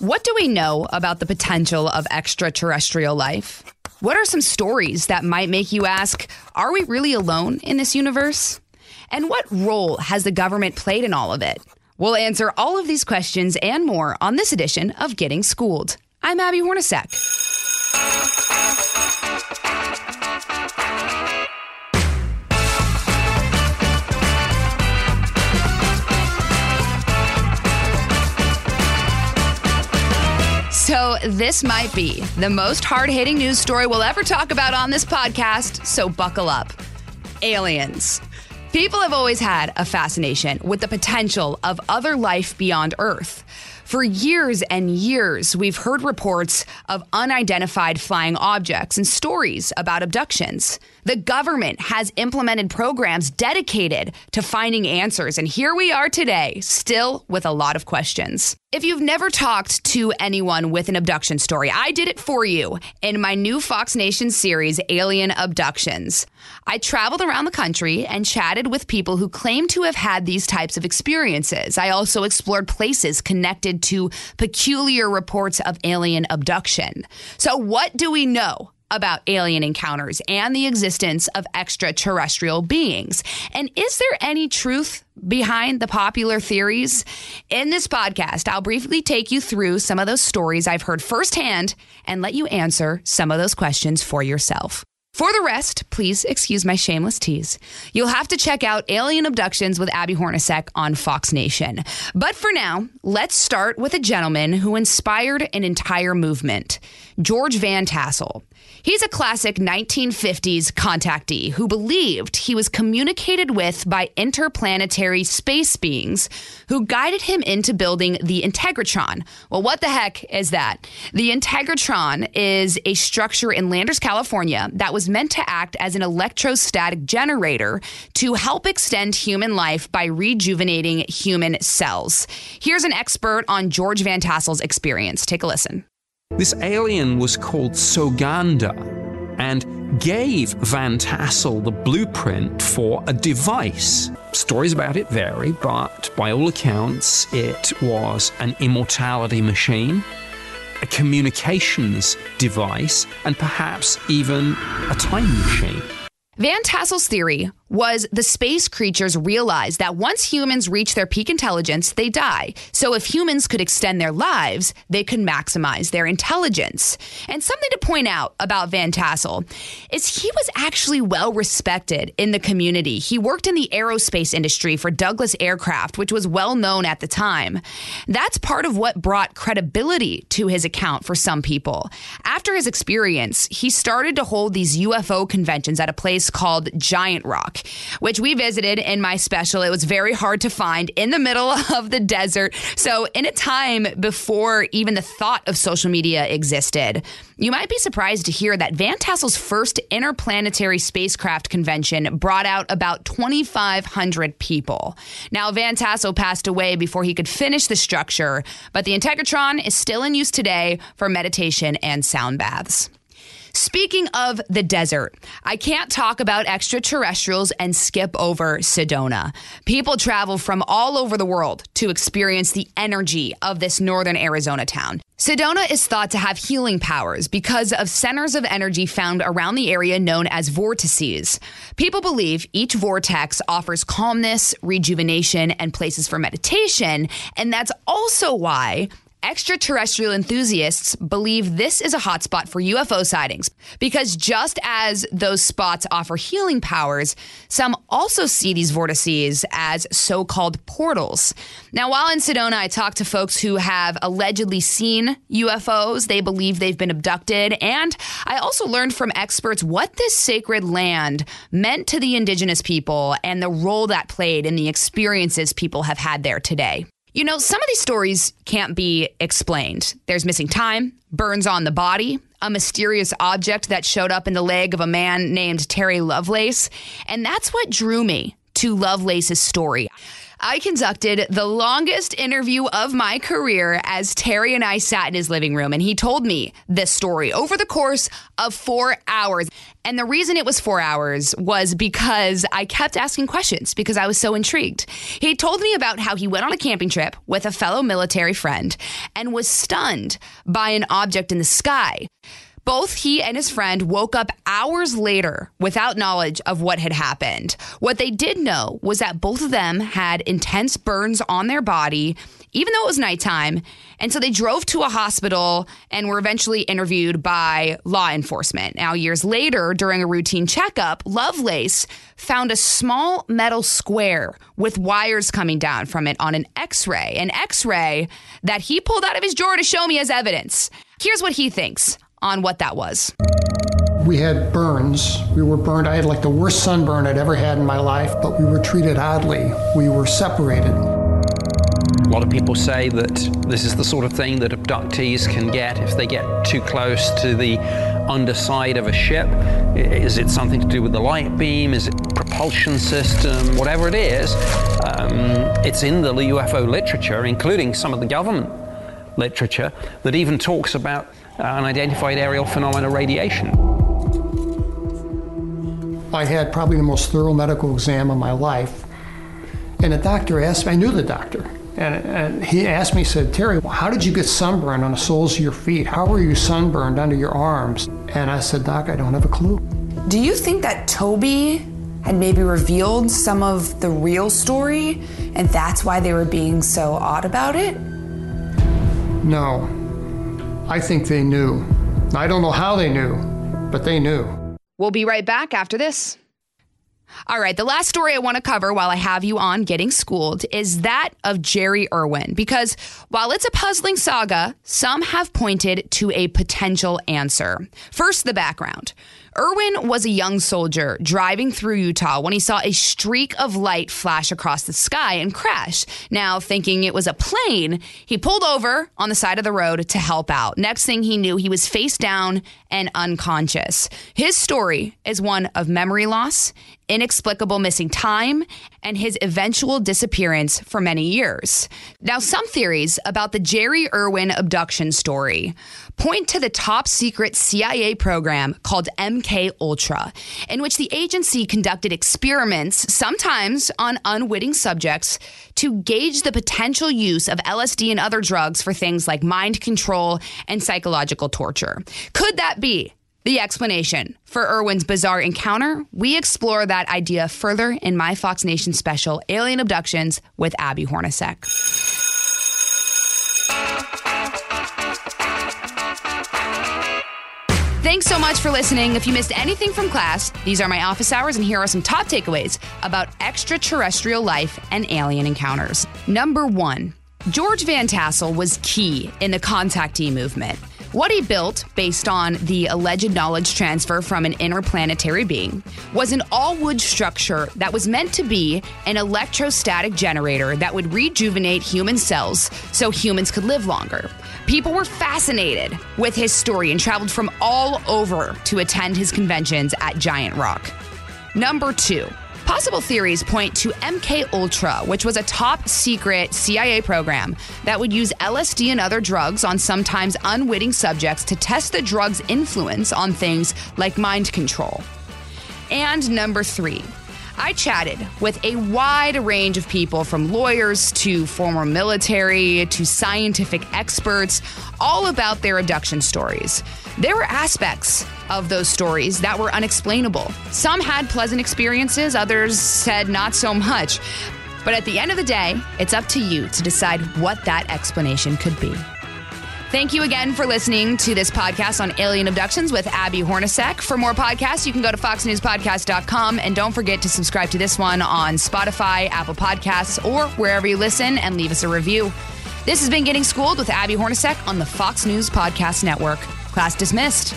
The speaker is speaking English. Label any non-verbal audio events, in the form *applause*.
What do we know about the potential of extraterrestrial life? What are some stories that might make you ask, are we really alone in this universe? And what role has the government played in all of it? We'll answer all of these questions and more on this edition of Getting Schooled. I'm Abby Hornacek. This might be the most hard hitting news story we'll ever talk about on this podcast, so buckle up. Aliens. People have always had a fascination with the potential of other life beyond Earth. For years and years, we've heard reports of unidentified flying objects and stories about abductions. The government has implemented programs dedicated to finding answers, and here we are today, still with a lot of questions. If you've never talked to anyone with an abduction story, I did it for you in my new Fox Nation series, Alien Abductions. I traveled around the country and chatted with people who claim to have had these types of experiences. I also explored places connected to peculiar reports of alien abduction. So, what do we know about alien encounters and the existence of extraterrestrial beings. And is there any truth behind the popular theories? In this podcast, I'll briefly take you through some of those stories I've heard firsthand and let you answer some of those questions for yourself. For the rest, please excuse my shameless tease. You'll have to check out Alien Abductions with Abby Hornacek on Fox Nation. But for now, let's start with a gentleman who inspired an entire movement George Van Tassel. He's a classic 1950s contactee who believed he was communicated with by interplanetary space beings who guided him into building the Integratron. Well, what the heck is that? The Integratron is a structure in Landers, California that was meant to act as an electrostatic generator to help extend human life by rejuvenating human cells. Here's an expert on George Van Tassel's experience. Take a listen. This alien was called Solganda and gave Van Tassel the blueprint for a device. Stories about it vary, but by all accounts, it was an immortality machine, a communications device, and perhaps even a time machine. Van Tassel's theory was the space creatures realized that once humans reach their peak intelligence, they die. So if humans could extend their lives, they could maximize their intelligence. And something to point out about Van Tassel is he was actually well respected in the community. He worked in the aerospace industry for Douglas Aircraft, which was well known at the time. That's part of what brought credibility to his account for some people. After his experience, he started to hold these UFO conventions at a place called Giant Rock which we visited in my special. It was very hard to find in the middle *laughs* of the desert. So, in a time before even the thought of social media existed, you might be surprised to hear that Van Tassel's first interplanetary spacecraft convention brought out about 2,500 people. Now, Van Tassel passed away before he could finish the structure, but the Integratron is still in use today for meditation and sound baths. Speaking of the desert, I can't talk about extraterrestrials and skip over Sedona. People travel from all over the world to experience the energy of this northern Arizona town. Sedona is thought to have healing powers because of centers of energy found around the area known as vortices. People believe each vortex offers calmness, rejuvenation, and places for meditation, and that's also why Extraterrestrial enthusiasts believe this is a hotspot for UFO sightings because just as those spots offer healing powers, some also see these vortices as so called portals. Now, while in Sedona, I talked to folks who have allegedly seen UFOs, they believe they've been abducted, and I also learned from experts what this sacred land meant to the indigenous people and the role that played in the experiences people have had there today. You know, some of these stories can't be explained. There's missing time, burns on the body, a mysterious object that showed up in the leg of a man named Terry Lovelace. And that's what drew me to Lovelace's story. I conducted the longest interview of my career as Terry and I sat in his living room and he told me this story over the course of four hours. And the reason it was four hours was because I kept asking questions because I was so intrigued. He told me about how he went on a camping trip with a fellow military friend and was stunned by an object in the sky. Both he and his friend woke up hours later without knowledge of what had happened. What they did know was that both of them had intense burns on their body, even though it was nighttime. And so they drove to a hospital and were eventually interviewed by law enforcement. Now, years later, during a routine checkup, Lovelace found a small metal square with wires coming down from it on an x ray, an x ray that he pulled out of his drawer to show me as evidence. Here's what he thinks on what that was. We had burns. We were burned. I had like the worst sunburn I'd ever had in my life, but we were treated oddly. We were separated. A lot of people say that this is the sort of thing that abductees can get if they get too close to the underside of a ship. Is it something to do with the light beam? Is it propulsion system? Whatever it is, um, it's in the UFO literature, including some of the government literature, that even talks about Uh, unidentified aerial phenomena radiation. I had probably the most thorough medical exam of my life. And the doctor asked me, I knew the doctor, and, and he asked me, he said, Terry, how did you get sunburned on the soles of your feet? How were you sunburned under your arms? And I said, Doc, I don't have a clue. Do you think that Toby had maybe revealed some of the real story and that's why they were being so odd about it? No, I think they knew. I don't know how they knew, but they knew. We'll be right back after this. All right, the last story I want to cover while I have you on getting schooled is that of Jerry Irwin. Because while it's a puzzling saga, some have pointed to a potential answer. First, the background. Irwin was a young soldier driving through Utah when he saw a streak of light flash across the sky and crash. Now, thinking it was a plane, he pulled over on the side of the road to help out. Next thing he knew, he was face down and unconscious. His story is one of memory loss, inexplicable missing time, and his eventual disappearance for many years. Now, some theories about the Jerry Irwin abduction story point to the top secret CIA program called MK Ultra, in which the agency conducted experiments, sometimes on unwitting subjects, to gauge the potential use of LSD and other drugs for things like mind control and psychological torture. Could that be the explanation for Irwin's bizarre encounter, we explore that idea further in my Fox Nation special, Alien Abductions with Abby Hornacek. So much for listening. If you missed anything from class, these are my office hours, and here are some top takeaways about extraterrestrial life and alien encounters. Number one, George Van Tassel was key in the contactee movement. What he built, based on the alleged knowledge transfer from an interplanetary being, was an all wood structure that was meant to be an electrostatic generator that would rejuvenate human cells so humans could live longer. People were fascinated with his story and traveled from all over to attend his conventions at Giant Rock. Number two, Possible theories point to MK Ultra, which was a top secret CIA program that would use LSD and other drugs on sometimes unwitting subjects to test the drug's influence on things like mind control. And number 3, I chatted with a wide range of people from lawyers to former military to scientific experts, all about their abduction stories. There were aspects of those stories that were unexplainable. Some had pleasant experiences, others said not so much. But at the end of the day, it's up to you to decide what that explanation could be. Thank you again for listening to this podcast on alien abductions with Abby Hornacek. For more podcasts, you can go to foxnewspodcast.com and don't forget to subscribe to this one on Spotify, Apple Podcasts, or wherever you listen and leave us a review. This has been Getting Schooled with Abby Hornacek on the Fox News Podcast Network. Class dismissed.